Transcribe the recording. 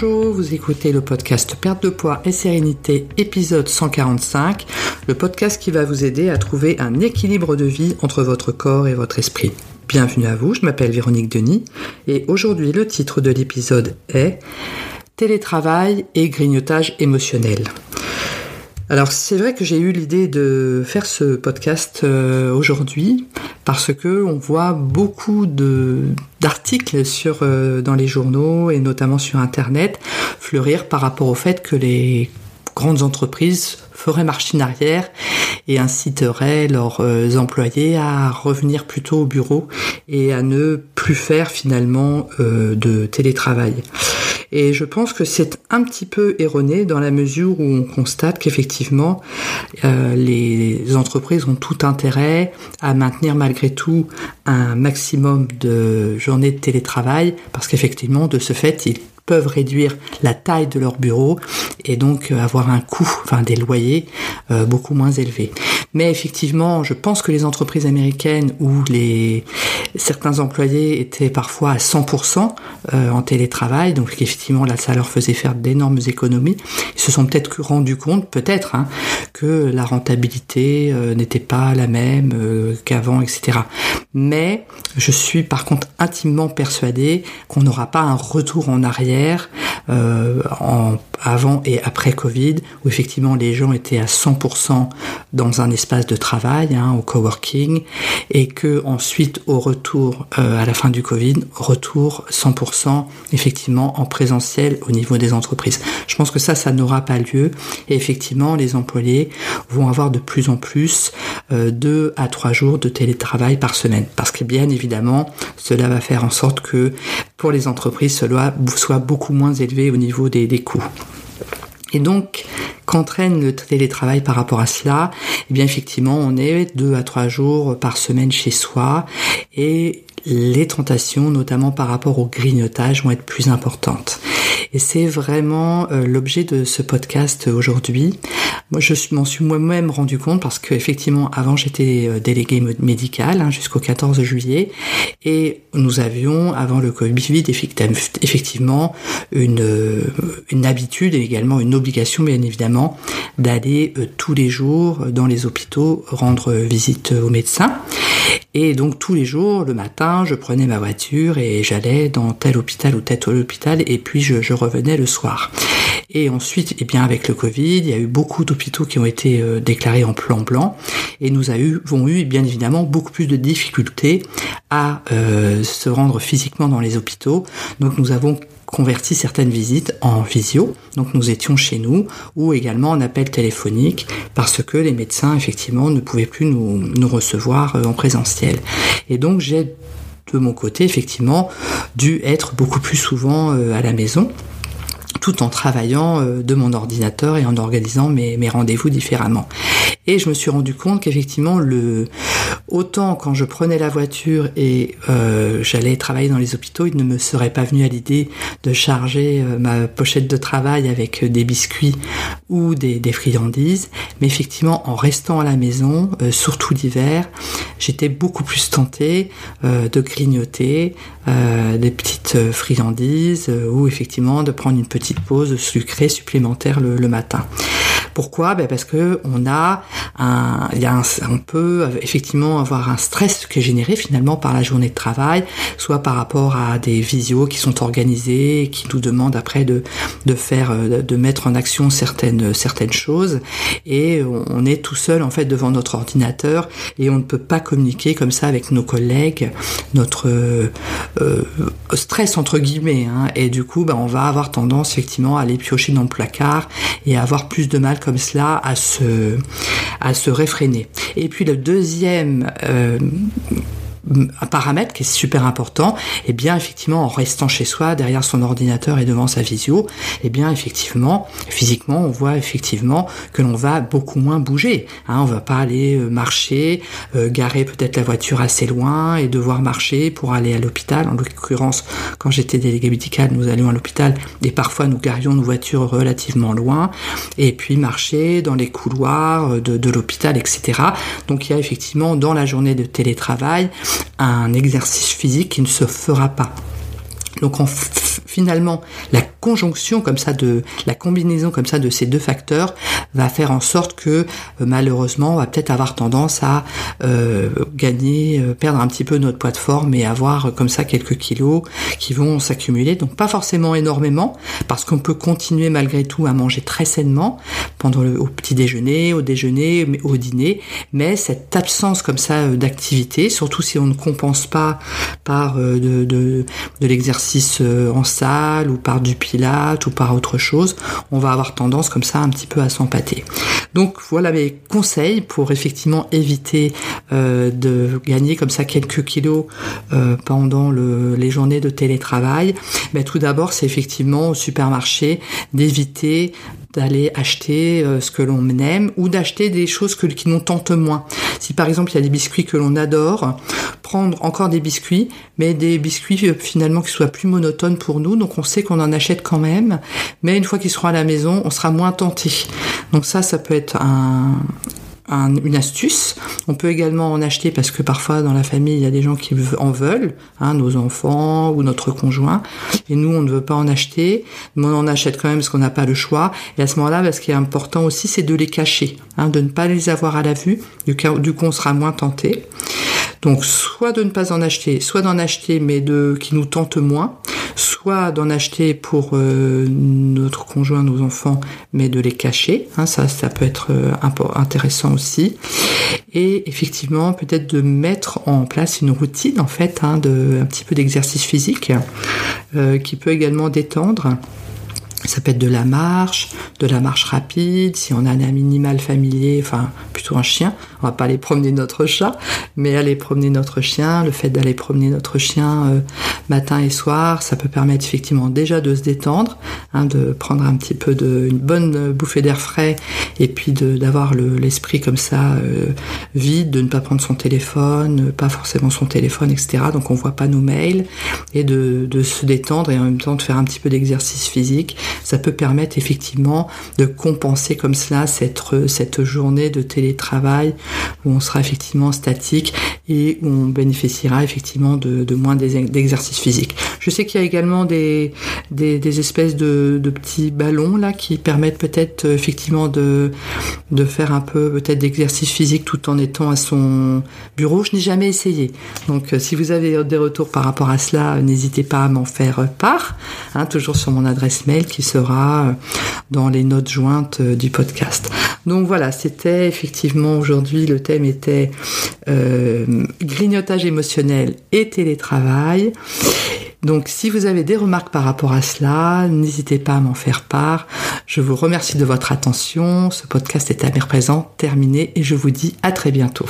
Bonjour, vous écoutez le podcast Perte de poids et sérénité, épisode 145, le podcast qui va vous aider à trouver un équilibre de vie entre votre corps et votre esprit. Bienvenue à vous, je m'appelle Véronique Denis et aujourd'hui le titre de l'épisode est Télétravail et grignotage émotionnel. Alors c'est vrai que j'ai eu l'idée de faire ce podcast euh, aujourd'hui parce que on voit beaucoup de d'articles sur euh, dans les journaux et notamment sur internet fleurir par rapport au fait que les grandes entreprises feraient machine arrière et inciteraient leurs euh, employés à revenir plutôt au bureau et à ne plus faire finalement de télétravail. Et je pense que c'est un petit peu erroné dans la mesure où on constate qu'effectivement, euh, les entreprises ont tout intérêt à maintenir malgré tout un maximum de journées de télétravail, parce qu'effectivement, de ce fait, ils peuvent réduire la taille de leur bureau et donc euh, avoir un coût, enfin des loyers euh, beaucoup moins élevés. Mais effectivement, je pense que les entreprises américaines où les certains employés étaient parfois à 100% euh, en télétravail, donc effectivement là ça leur faisait faire d'énormes économies. Ils se sont peut-être rendus compte, peut-être, hein, que la rentabilité n'était pas la même qu'avant, etc. Mais je suis par contre intimement persuadé qu'on n'aura pas un retour en arrière euh, en, avant et après Covid, où effectivement les gens étaient à 100% dans un espace de travail, hein, au coworking, et que ensuite au retour euh, à la fin du Covid, retour 100% effectivement en présentiel au niveau des entreprises. Je pense que ça, ça n'aura pas lieu, et effectivement les employés vont avoir de plus en plus euh, deux à trois jours de télétravail par semaine, parce que bien évidemment cela va faire en sorte que pour les entreprises cela soit beaucoup moins élevé au niveau des, des coûts. Et donc, qu'entraîne le télétravail par rapport à cela? Eh bien, effectivement, on est deux à trois jours par semaine chez soi et les tentations, notamment par rapport au grignotage, vont être plus importantes. Et c'est vraiment euh, l'objet de ce podcast aujourd'hui. Moi, je m'en suis moi-même rendu compte parce qu'effectivement, avant, j'étais euh, délégué médical hein, jusqu'au 14 juillet et nous avions, avant le Covid, effectivement euh, une habitude et également une obligation, bien évidemment, d'aller tous les jours dans les hôpitaux rendre visite aux médecins. Et donc tous les jours, le matin, je prenais ma voiture et j'allais dans tel hôpital ou tel hôpital et puis je, revenais le soir. Et ensuite, eh bien avec le Covid, il y a eu beaucoup d'hôpitaux qui ont été euh, déclarés en plan blanc et nous avons eu bien évidemment beaucoup plus de difficultés à euh, se rendre physiquement dans les hôpitaux. Donc nous avons converti certaines visites en visio. Donc nous étions chez nous ou également en appel téléphonique parce que les médecins effectivement ne pouvaient plus nous, nous recevoir euh, en présentiel. Et donc j'ai de mon côté effectivement dû être beaucoup plus souvent euh, à la maison tout en travaillant euh, de mon ordinateur et en organisant mes, mes rendez-vous différemment. Et je me suis rendu compte qu'effectivement, le autant quand je prenais la voiture et euh, j'allais travailler dans les hôpitaux, il ne me serait pas venu à l'idée de charger euh, ma pochette de travail avec des biscuits ou des, des friandises. Mais effectivement, en restant à la maison, euh, surtout l'hiver, j'étais beaucoup plus tentée de grignoter des petites friandises ou effectivement de prendre une petite pause sucrée supplémentaire le, le matin. Pourquoi? Ben Parce que on a un, peut effectivement avoir un stress qui est généré finalement par la journée de travail, soit par rapport à des visios qui sont organisés, qui nous demandent après de, faire, de mettre en action certaines, certaines choses, et on est tout seul en fait devant notre ordinateur et on ne peut pas communiquer comme ça avec nos collègues, notre euh, stress entre guillemets, hein, et du coup ben, on va avoir tendance effectivement à aller piocher dans le placard et à avoir plus de mal cela à se, à se réfréner. Et puis le deuxième euh, un paramètre qui est super important, et eh bien effectivement en restant chez soi derrière son ordinateur et devant sa visio, et eh bien effectivement physiquement on voit effectivement que l'on va beaucoup moins bouger. Hein, on va pas aller euh, marcher, euh, garer peut-être la voiture assez loin et devoir marcher pour aller à l'hôpital. En l'occurrence, quand j'étais délégué médical, nous allions à l'hôpital et parfois nous garions nos voitures relativement loin et puis marcher dans les couloirs de, de l'hôpital, etc. Donc il y a effectivement dans la journée de télétravail un exercice physique qui ne se fera pas. Donc en finalement, la conjonction comme ça de la combinaison comme ça de ces deux facteurs va faire en sorte que euh, malheureusement on va peut-être avoir tendance à euh, gagner, euh, perdre un petit peu notre poids de forme et avoir comme ça quelques kilos qui vont s'accumuler. Donc pas forcément énormément parce qu'on peut continuer malgré tout à manger très sainement pendant le au petit déjeuner, au déjeuner, au dîner, mais cette absence comme ça d'activité, surtout si on ne compense pas par de, de, l'exercice en ou par du pilates ou par autre chose, on va avoir tendance comme ça un petit peu à s'empâter. Donc voilà mes conseils pour effectivement éviter euh, de gagner comme ça quelques kilos euh, pendant le, les journées de télétravail. Mais tout d'abord, c'est effectivement au supermarché d'éviter d'aller acheter euh, ce que l'on aime ou d'acheter des choses que, qui nous tentent moins. Si par exemple il y a des biscuits que l'on adore, prendre encore des biscuits, mais des biscuits euh, finalement qui soient plus monotones pour nous, donc on sait qu'on en achète quand même, mais une fois qu'ils seront à la maison, on sera moins tenté. Donc ça, ça peut être un, une astuce. On peut également en acheter parce que parfois dans la famille il y a des gens qui en veulent, hein, nos enfants ou notre conjoint, et nous on ne veut pas en acheter, mais on en achète quand même parce qu'on n'a pas le choix. Et à ce moment-là, ce qui est important aussi, c'est de les cacher, hein, de ne pas les avoir à la vue. Du coup, du coup on sera moins tenté. Donc soit de ne pas en acheter, soit d'en acheter mais de qui nous tente moins, soit d'en acheter pour euh, notre conjoint, nos enfants, mais de les cacher. Hein, ça, ça peut être euh, intéressant aussi. Et effectivement, peut-être de mettre en place une routine en fait, hein, un petit peu d'exercice physique euh, qui peut également détendre. Ça peut être de la marche, de la marche rapide, si on a un animal familier, enfin plutôt un chien, on va pas aller promener notre chat, mais aller promener notre chien, le fait d'aller promener notre chien euh, matin et soir, ça peut permettre effectivement déjà de se détendre, hein, de prendre un petit peu de une bonne bouffée d'air frais et puis d'avoir l'esprit comme ça euh, vide, de ne pas prendre son téléphone, pas forcément son téléphone, etc. Donc on voit pas nos mails et de, de se détendre et en même temps de faire un petit peu d'exercice physique ça peut permettre effectivement de compenser comme cela cette, cette journée de télétravail où on sera effectivement statique et où on bénéficiera effectivement de, moins d'exercices physiques. Je sais qu'il y a également des, espèces de, petits ballons là qui permettent peut-être euh, effectivement de, faire un peu peut-être d'exercice physique tout en étant à son bureau. Je n'ai jamais essayé. Donc euh, si vous avez des retours par rapport à cela, n'hésitez pas à m'en faire part. Hein, toujours sur mon adresse mail qui sera euh, dans les notes jointes euh, du podcast. Donc voilà, c'était effectivement aujourd'hui le thème était euh, grignotage émotionnel et télétravail. Donc si vous avez des remarques par rapport à cela, n'hésitez pas à m'en faire part. Je vous remercie de votre attention. Ce podcast est à mes présent terminé et je vous dis à très bientôt.